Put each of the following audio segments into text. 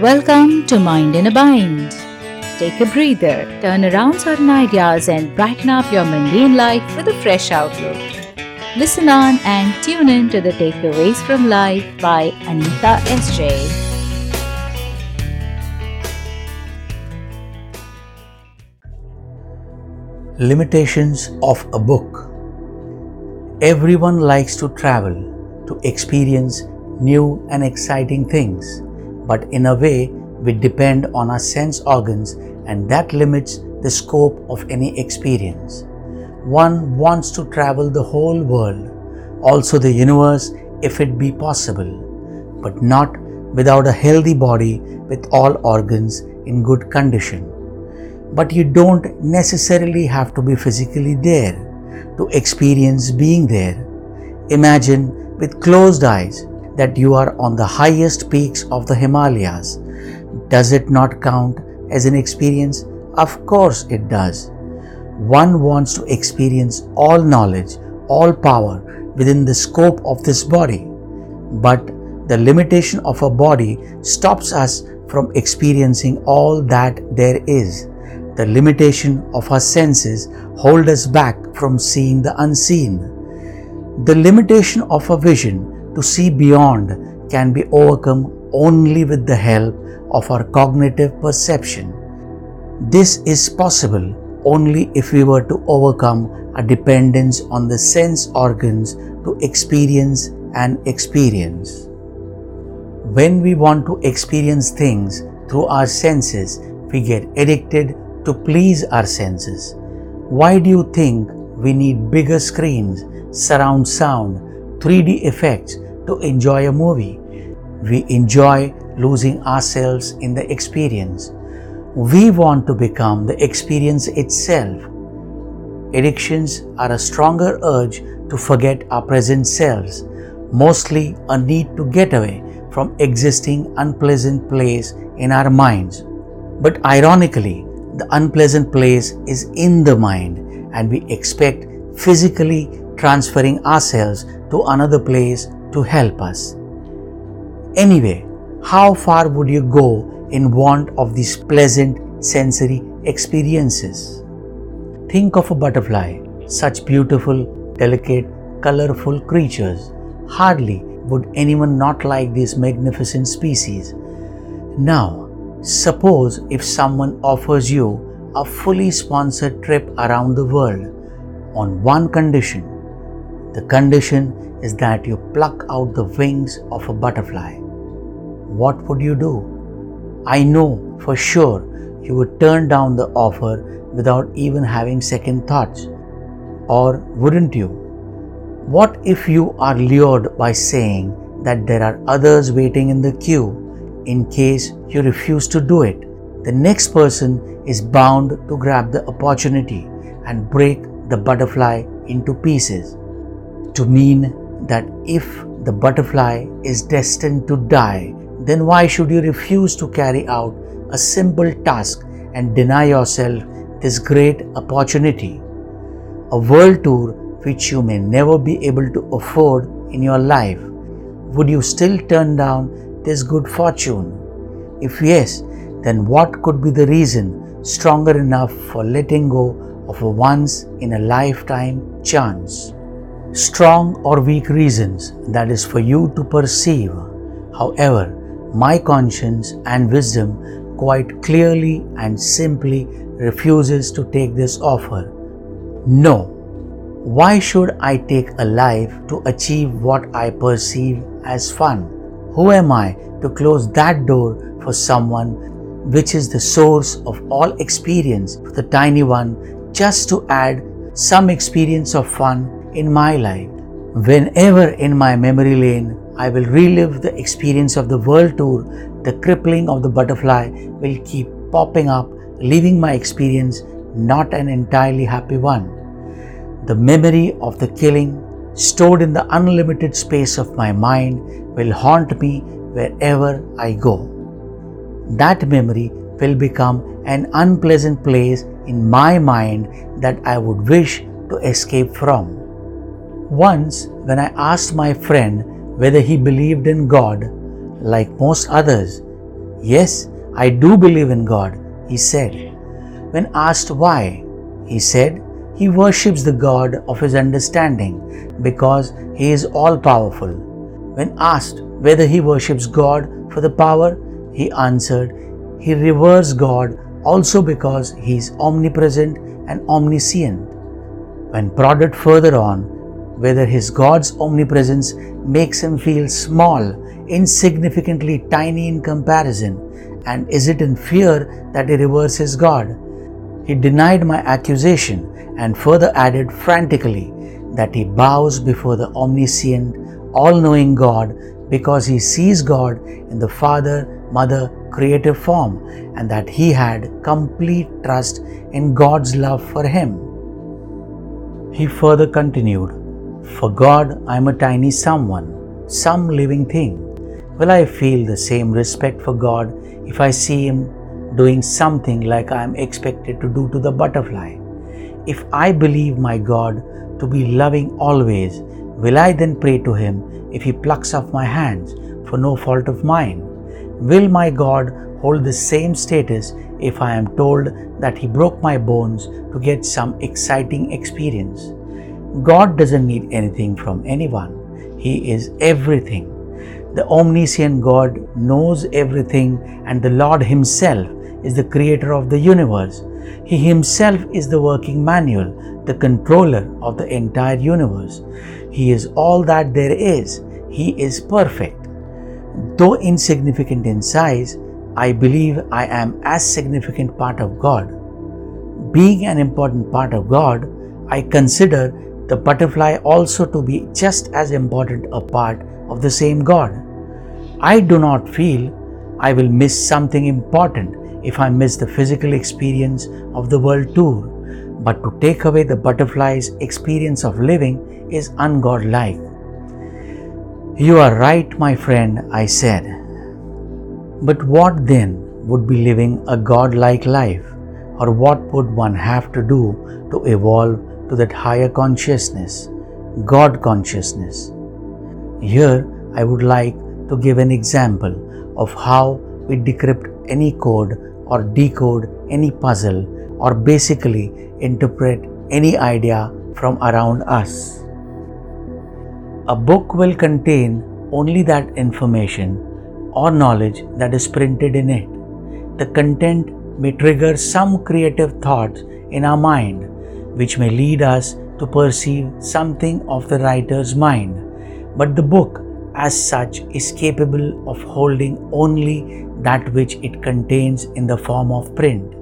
Welcome to Mind in a Bind. Take a breather, turn around certain ideas, and brighten up your mundane life with a fresh outlook. Listen on and tune in to the Takeaways from Life by Anita S.J. Limitations of a book. Everyone likes to travel, to experience new and exciting things, but in a way, we depend on our sense organs, and that limits the scope of any experience. One wants to travel the whole world, also the universe, if it be possible, but not without a healthy body with all organs in good condition. But you don't necessarily have to be physically there to experience being there. Imagine with closed eyes that you are on the highest peaks of the Himalayas. Does it not count as an experience? Of course it does. One wants to experience all knowledge, all power within the scope of this body. But the limitation of a body stops us from experiencing all that there is. The limitation of our senses hold us back from seeing the unseen. The limitation of our vision to see beyond can be overcome only with the help of our cognitive perception. This is possible only if we were to overcome a dependence on the sense organs to experience and experience. When we want to experience things through our senses, we get addicted to please our senses. Why do you think we need bigger screens, surround sound, 3D effects to enjoy a movie? We enjoy losing ourselves in the experience. We want to become the experience itself. Addictions are a stronger urge to forget our present selves, mostly a need to get away from existing unpleasant place in our minds. But ironically, the unpleasant place is in the mind and we expect physically transferring ourselves to another place to help us. Anyway, how far would you go in want of these pleasant sensory experiences? Think of a butterfly, such beautiful, delicate, colorful creatures. Hardly would anyone not like this magnificent species. Now, suppose if someone offers you a fully sponsored trip around the world on one condition. The condition is that you pluck out the wings of a butterfly. What would you do? I know for sure you would turn down the offer without even having second thoughts. Or wouldn't you? What if you are lured by saying that there are others waiting in the queue in case you refuse to do it? The next person is bound to grab the opportunity and break the butterfly into pieces. To mean that if the butterfly is destined to die, then why should you refuse to carry out a simple task and deny yourself this great opportunity? A world tour which you may never be able to afford in your life. Would you still turn down this good fortune? If yes, then what could be the reason stronger enough for letting go of a once in a lifetime chance? Strong or weak reasons that is for you to perceive. However, my conscience and wisdom quite clearly and simply refuses to take this offer. No. Why should I take a life to achieve what I perceive as fun? Who am I to close that door for someone which is the source of all experience for the tiny one just to add some experience of fun in my life? Whenever in my memory lane I will relive the experience of the world tour, the crippling of the butterfly will keep popping up, leaving my experience not an entirely happy one. The memory of the killing, stored in the unlimited space of my mind, will haunt me wherever I go. That memory will become an unpleasant place in my mind that I would wish to escape from. Once, when I asked my friend whether he believed in God like most others, Yes, I do believe in God, he said. When asked why, he said he worships the God of his understanding because he is all powerful. When asked whether he worships God for the power, he answered he reveres God also because he is omnipresent and omniscient. When prodded further on, whether his God's omnipresence makes him feel small, insignificantly tiny in comparison, and is it in fear that he reveres his God? He denied my accusation and further added frantically that he bows before the omniscient, all knowing God because he sees God in the Father, Mother, creative form and that he had complete trust in God's love for him. He further continued, For God, I am a tiny someone, some living thing. Will I feel the same respect for God if I see Him doing something like I am expected to do to the butterfly? If I believe my God to be loving always, will I then pray to Him if He plucks off my hands for no fault of mine? Will my God hold the same status if I am told that He broke my bones to get some exciting experience? God doesn't need anything from anyone, He is everything. The omniscient God knows everything, and the Lord Himself is the creator of the universe. He Himself is the working manual, the controller of the entire universe. He is all that there is. He is perfect. Though insignificant in size, I believe I am as significant part of God. Being an important part of God, I consider the butterfly also to be just as important a part of the same God. I do not feel I will miss something important if I miss the physical experience of the world tour, but to take away the butterfly's experience of living is ungodlike. You are right, my friend, I said. But what then would be living a godlike life? Or what would one have to do to evolve to that higher consciousness, God consciousness? Here, I would like to give an example of how we decrypt any code or decode any puzzle or basically interpret any idea from around us. A book will contain only that information or knowledge that is printed in it. The content may trigger some creative thoughts in our mind, which may lead us to perceive something of the writer's mind. But the book, as such, is capable of holding only that which it contains in the form of print.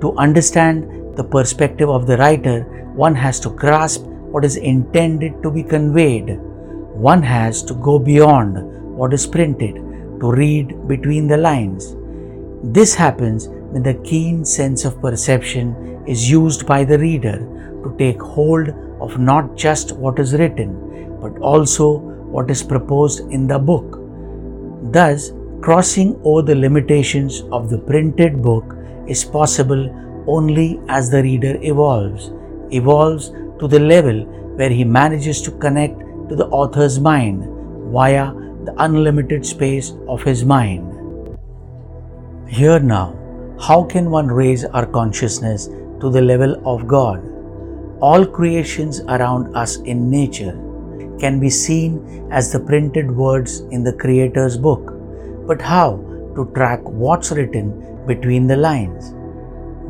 To understand the perspective of the writer, one has to grasp what is intended to be conveyed. One has to go beyond what is printed to read between the lines. This happens when the keen sense of perception is used by the reader to take hold of not just what is written, but also what is proposed in the book. Thus, crossing over the limitations of the printed book is possible only as the reader evolves, evolves to the level where he manages to connect to the author's mind via the unlimited space of his mind. Here now, how can one raise our consciousness to the level of God? All creations around us in nature can be seen as the printed words in the Creator's book. But how to track what's written between the lines?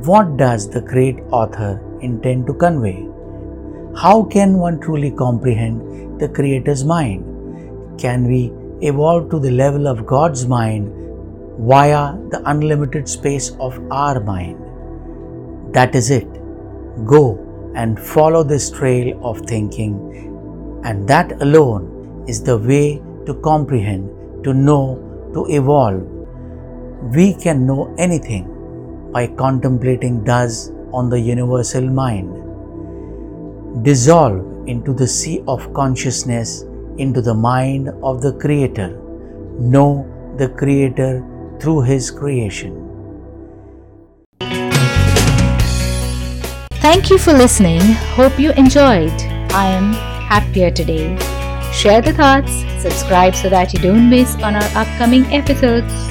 What does the great author intend to convey? How can one truly comprehend the Creator's mind? Can we evolve to the level of God's mind via the unlimited space of our mind? That is it. Go and follow this trail of thinking, and that alone is the way to comprehend, to know, to evolve. We can know anything by contemplating thus on the universal mind dissolve into the sea of consciousness, into the mind of the Creator. Know the Creator through His creation. Thank you for listening. Hope you enjoyed. I am happier today. Share the thoughts, subscribe so that you don't miss on our upcoming episodes.